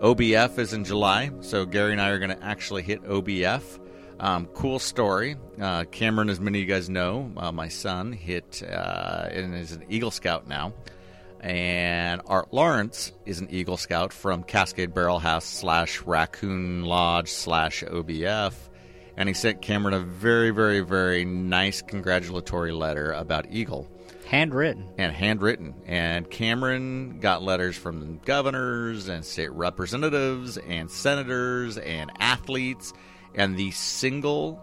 OBF is in July, so Gary and I are going to actually hit OBF. Um, cool story. Uh, Cameron, as many of you guys know, uh, my son hit uh, and is an Eagle Scout now and Art Larrance is an Eagle Scout from Cascade Barrel House slash Raccoon Lodge slash OBF, and he sent Cameron a very, very, very nice congratulatory letter about Eagle Handwritten. and handwritten. And Cameron got letters from governors and state representatives and senators and athletes, and the single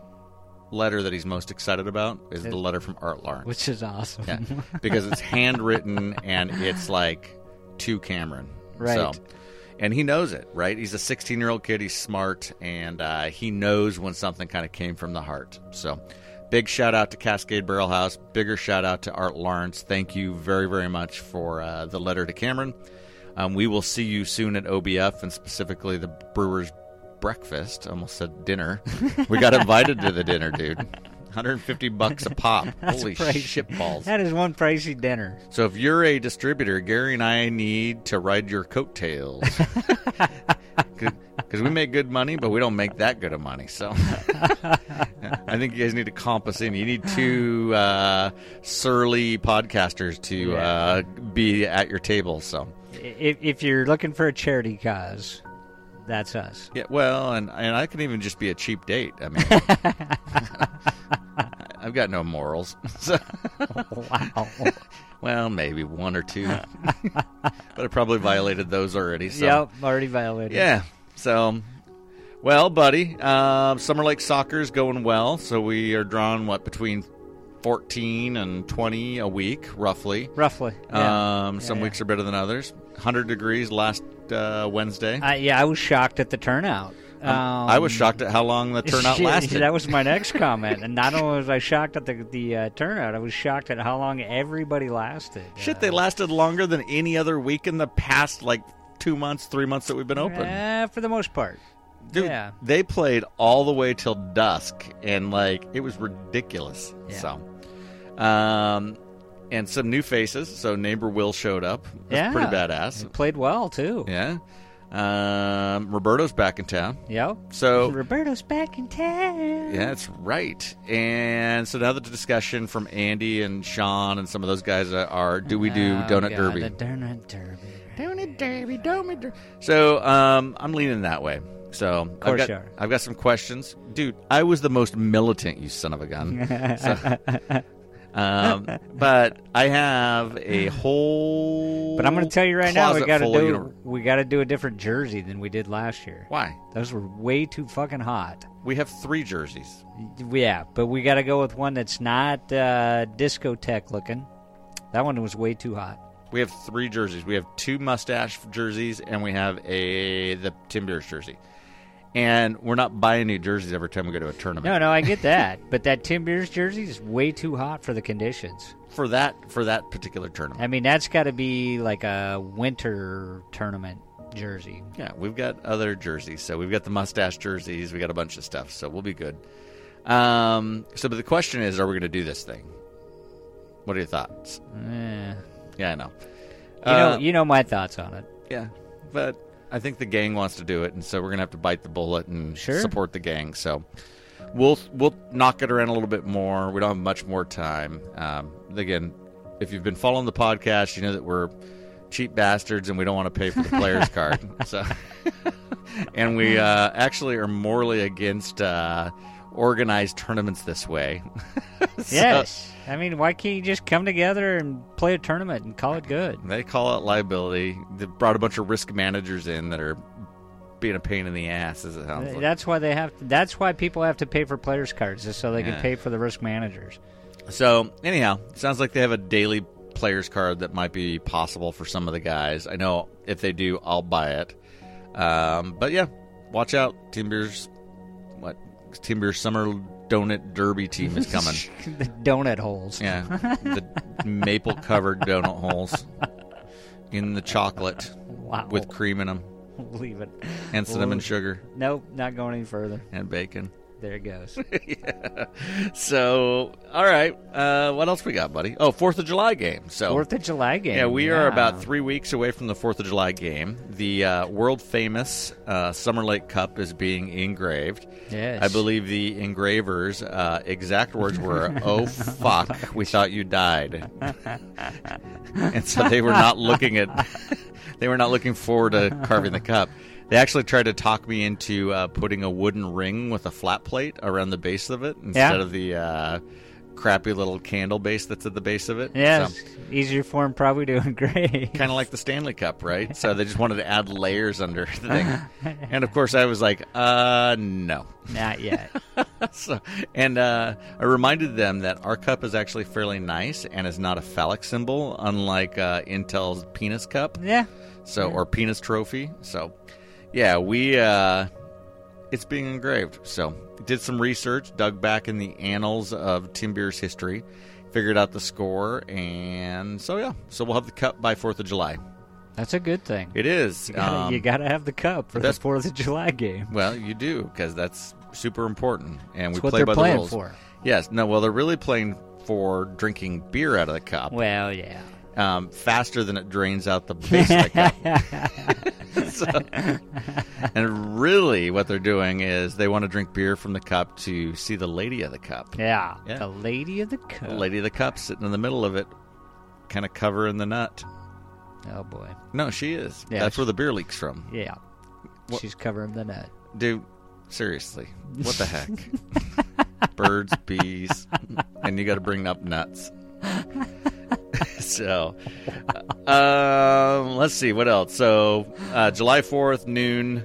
letter that he's most excited about is the letter from Art Larrance. Which is awesome. Yeah, because it's handwritten and it's like to Cameron. Right. So, and he knows it, right? He's a 16 year old kid. He's smart and uh, he knows when something kind of came from the heart. So, big shout out to Cascade Barrel House. Bigger shout out to Art Larrance. Thank you very, very much for uh, the letter to Cameron. Um, we will see you soon at OBF and specifically the Brewers breakfast. Almost said dinner. we got invited to the dinner, dude. 150 bucks a pop. Holy shit balls. That is one pricey dinner. So if you're a distributor, Gary and I need to ride your coattails. Because we make good money, but we don't make that good of money. So I think you guys need to comp us in. You need two uh, surly podcasters to uh, be at your table. So If, if you're looking for a charity cause, that's us. Yeah, well, and and I can even just be a cheap date. I mean, I've got no morals. So, Wow. well, maybe one or two, but I probably violated those already. So. Yep, already violated. Yeah. So, well, buddy, uh, Summer Lake Soccer is going well. So we are drawing what between fourteen and twenty a week, roughly. Roughly. Yeah. Um, Yeah, some yeah. weeks are better than others. Hundred degrees last uh, Wednesday. I, yeah, I was shocked at the turnout. Um, I was shocked at how long the turnout shit, lasted. That was my next comment. And not only was I shocked at the the uh, turnout, I was shocked at how long everybody lasted. Shit, they lasted longer than any other week in the past, like two months, three months that we've been open. Uh, for the most part. Dude, yeah. they played all the way till dusk, and like it was ridiculous. Yeah. So, um, and some new faces. So neighbor Will showed up. That's yeah. pretty badass. played well too. Yeah. Um, Roberto's back in town. Yep. So Roberto's back in town. yeah, that's right. And so now the discussion from Andy and Sean and some of those guys are: Do we do Oh, Donut God, Derby? The donut derby. Donut Derby, Donut Derby. So um, I'm leaning that way. So I've course got you are. I've got some questions, dude. I was the most militant, you son of a gun. So, um, but I have a whole. But I'm going to tell you right now, we got to do uni- we got to do a different jersey than we did last year. Why? Those were way too fucking hot. We have three jerseys. Yeah, but we got to go with one that's not uh, discotheque looking. That one was way too hot. We have three jerseys. We have two mustache jerseys, and we have a the Timbeers jersey. And we're not buying new jerseys every time we go to a tournament. No, no, I get that, but that Timbeers jersey is way too hot for the conditions. For that for that particular tournament. I mean, that's got to be like a winter tournament jersey. Yeah, we've got other jerseys. So we've got the mustache jerseys. We got a bunch of stuff. So we'll be good. Um, so, but the question is, are we going to do this thing? What are your thoughts? Eh. Yeah, I know. You know, Uh, you know my thoughts on it. yeah, but I think the gang wants to do it, and so we're gonna have to bite the bullet and Sure. support the gang. So we'll we'll knock it around a little bit more. We don't have much more time. Um, again, if you've been following the podcast, you know that we're cheap bastards and we don't want to pay for the player's card. So, and we uh, actually are morally against uh, organized tournaments this way. So- Yes, I mean, why can't you just come together and play a tournament and call it good? They call it liability. They brought a bunch of risk managers in that are being a pain in the ass, as it sounds like. That's why they have. that's why people have to pay for players' cards, just so they Yeah. can pay for the risk managers. So, anyhow, sounds like they have a daily player's card that might be possible for some of the guys. I know if they do, I'll buy it. Um, but yeah, watch out. Team Beer's what? Team Beer's Summer Donut Derby team is coming. the donut holes. yeah, the maple covered donut holes in the chocolate Wow. with cream in them leave it. and cinnamon Well- sugar Nope, not going any further. and bacon. There it goes. yeah. So, all right. Uh, what else we got, buddy? Oh, Fourth of July game. So Fourth of July game. Yeah, we are about three weeks away from the Fourth of July game. The uh, world famous uh, Summer Lake Cup is being engraved. Yes. I believe the engravers' uh, exact words were, "Oh fuck, we thought you died," and so they were not looking at, they were not looking forward to carving the cup. They actually tried to talk me into uh, putting a wooden ring with a flat plate around the base of it instead Yeah. of the uh, crappy little candle base that's at the base of it. Yeah, So- easier for him probably doing great. kind of like the Stanley Cup, right? So they just wanted to add layers under the thing. And of course, I was like, uh, no. Not yet. so, and uh, I reminded them that our cup is actually fairly nice and is not a phallic symbol, unlike uh, Intel's penis cup, yeah. so or penis trophy. So, yeah, we uh, it's being engraved. So, did some research, dug back in the annals of Timbeers' history, figured out the score, and so yeah, so we'll have the cup by Fourth of July. That's a good thing. It is. You gotta, um, you gotta have the cup for the Fourth of July game. well, you do because that's super important, and That's we play by the rules. for. Yes. No. Well, they're really playing for drinking beer out of the cup Well, yeah. Um, faster than it drains out the base of the cup. So- and really, what they're doing is they want to drink beer from the cup to see the lady of the cup. Yeah. Yeah. The Lady of the Cup. The lady of the cup sitting in the middle of it, kind of covering the nut. Oh boy. No, she is. Yeah, That's she- where the beer leaks from. Yeah. She's covering the nut, Dude, seriously, what the heck? Birds, bees, and you got to bring up nuts. so, um, let's see what else. So, uh, July fourth, noon,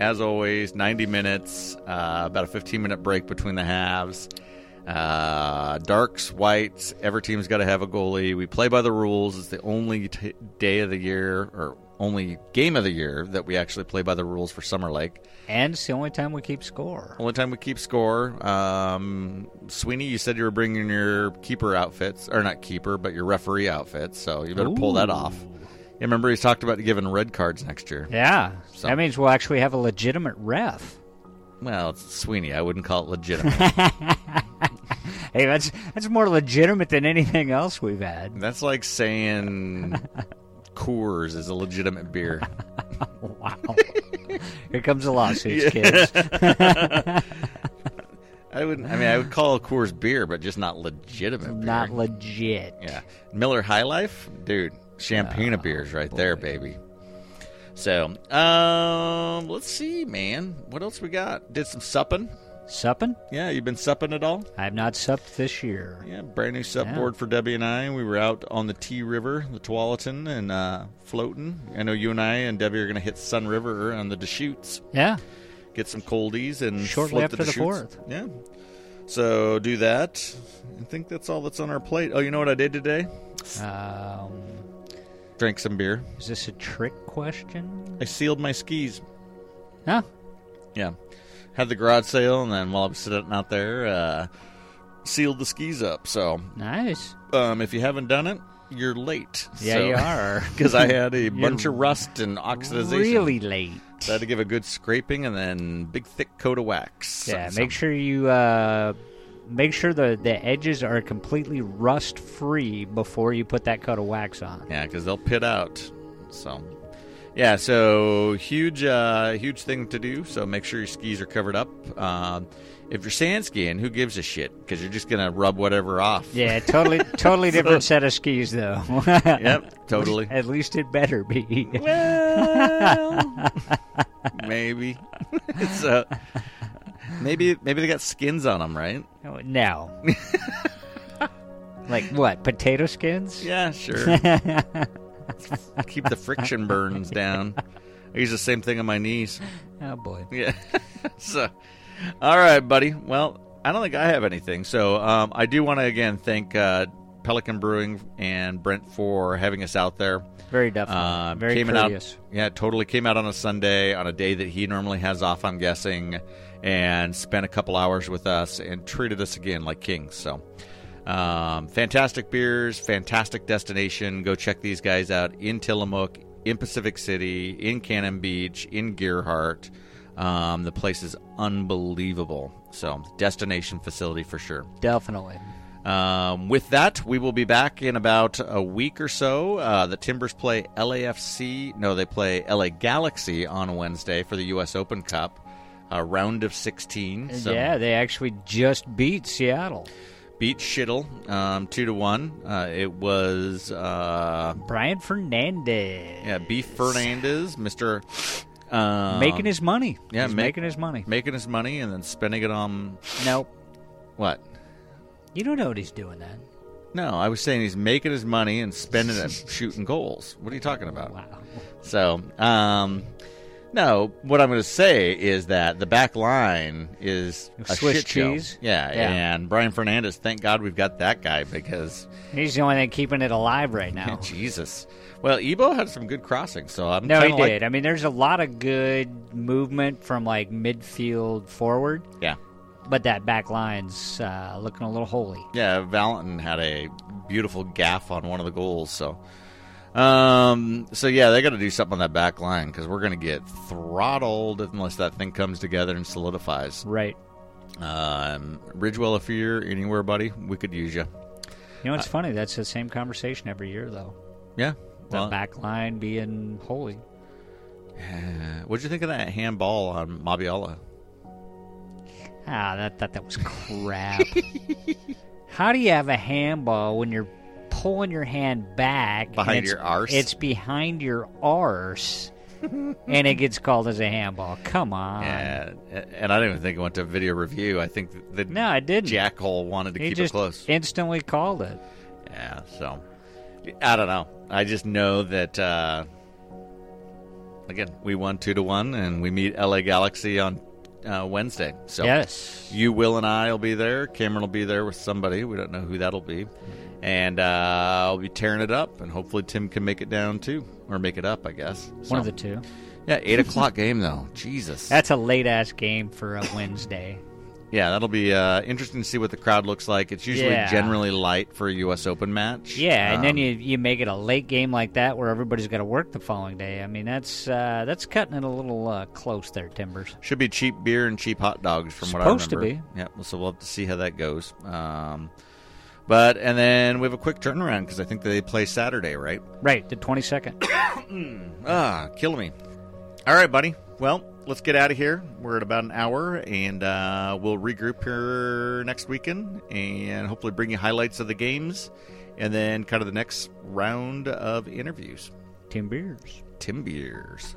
as always, ninety minutes. Uh, about a fifteen minute break between the halves. Uh, darks, whites. Every team's got to have a goalie. We play by the rules. It's the only t- day of the year or only game of the year that we actually play by the rules for Summer Lake. And it's the only time we keep score. Only time we keep score. Um, Sweeney, you said you were bringing your keeper outfits, or not keeper, but your referee outfits. So you better pull that off. You remember he's talked about giving red cards next year. Yeah. So- That means we'll actually have a legitimate ref. Well, it's Sweeney. I wouldn't call it legitimate. Hey, that's that's more legitimate than anything else we've had. That's like saying Coors is a legitimate beer. Wow. Here comes the lawsuits, kids. I would. I mean, I would call Coors beer, but just not legitimate. Beer. Not legit. Yeah. Miller High Life, dude, champagne of beers right there, baby. So, um, let's see, man. What else we got? Did some supping. Supping? Yeah, you've been supping at all? I have not supped this year. Yeah, brand new sup Yeah. board for Debbie and I. We were out on the T River, the Tualatin, and uh, floating. I know you and I and Debbie are going to hit Sunriver on the Deschutes, Yeah. get some coldies, and Shortly float after the Deschutes. 4th. Yeah. So do that. I think that's all that's on our plate. Oh, you know what I did today? Um, Drank some beer. is this a trick question? I sealed my skis. Huh? Yeah. Had the garage sale, and then while I was sitting out there, uh, sealed the skis up. So Nice. um, if you haven't done it, you're late. Yeah, you are. Because I had a bunch of rust and oxidization. Really late. So I had to give a good scraping and then big thick coat of wax. Yeah, So- make sure you uh, make sure the the edges are completely rust free before you put that coat of wax on. Yeah, because they'll pit out. So, yeah, so huge, uh, huge thing to do. So make sure your skis are covered up. Um, if you're sand skiing, who gives a shit? Because you're just gonna rub whatever off. Yeah, totally totally different set of skis though. Yep. Totally. At least it better be. well, maybe. so maybe maybe they got skins on them, right? no. like what? Potato skins? Yeah, sure. Keep the friction burns down. I use the same thing on my knees. Oh boy. Yeah. so, all right, buddy. Well, I don't think I have anything. So, um, I do want to again thank uh, Pelican Brewing and Brent for having us out there. Very definitely. Uh, Very came courteous. out, yeah, totally came out on a Sunday on a day that he normally has off. I'm guessing, and spent a couple hours with us and treated us again like kings. So, um, fantastic beers, fantastic destination. Go check these guys out in Tillamook, in Pacific City, in Cannon Beach, in Gearhart. Um, the place is unbelievable. So, destination facility for sure. Definitely. Um, with that, we will be back in about a week or so. Uh, the Timbers play LAFC. No, they play LA Galaxy on Wednesday for the U.S. Open Cup, a round of 16. So yeah, they actually just beat Seattle. Beat Shittle um, two to one. Uh, it was uh, Brian Fernandez. yeah, Beef Fernandez, Mister. Um, making his money. yeah, He's make- making his money. making his money and then spending it on Nope. what? You don't know what he's doing then. No, I was saying he's making his money and spending it shooting goals. What are you talking about? Wow. So, um, no, what I'm going to say is that the back line is a Swiss shit show. Yeah, Yeah. and Brian Fernandez, thank God we've got that guy because He's the only thing keeping it alive right now. Jesus. Well, Ebo had some good crossings, so I'm No, he like- did. I mean, there's a lot of good movement from like midfield forward, yeah, but that back line's uh, looking a little holy. yeah. Valentin had a beautiful gaff on one of the goals, so. Um. So yeah, they got to do something on that back line because we're going to get throttled unless that thing comes together and solidifies. Right. Um, Ridgewell, if you're anywhere, buddy, we could use you. You know, it's funny. That's the same conversation every year, though. Yeah. The Well, back line being holy. what'd you think of that handball on Mabiala? Ah, that that that was crap. How do you have a handball when you're pulling your hand back Behind your arse? It's behind your arse, and it gets called as a handball. Come on. Yeah, and I don't even think it went to video review. I think the No, I didn't. Jackhole wanted to he keep just it close. instantly called it. Yeah, so I don't know. I just know that uh, again we won two to one, and we meet LA Galaxy on uh, Wednesday. So Yes. you, Will, and I will be there. Cameron will be there with somebody. We don't know who that'll be, and uh, I'll be tearing it up, and hopefully Tim can make it down too, or make it up, I guess. One of the two. Yeah, eight o'clock game though. Jesus. That's a late ass game for a Wednesday. Yeah, that'll be uh, interesting to see what the crowd looks like. It's usually Yeah. generally light for a U.S. Open match. Yeah, and then Um, you you make it a late game like that where everybody's got to work the following day. I mean, that's uh, that's cutting it a little uh, close there, Timbers. Should be cheap beer and cheap hot dogs, from what Supposed I to remember. Yeah, so we'll have to see how that goes. Um, but and then we have a quick turnaround because I think they play Saturday, right? Right, the twenty second. Ah, kill me. All right, buddy. Well, let's get out of here. We're at about an hour, and uh, we'll regroup here next weekend, and hopefully bring you highlights of the games, and then kind of the next round of interviews. Timbeers. Tim Beers.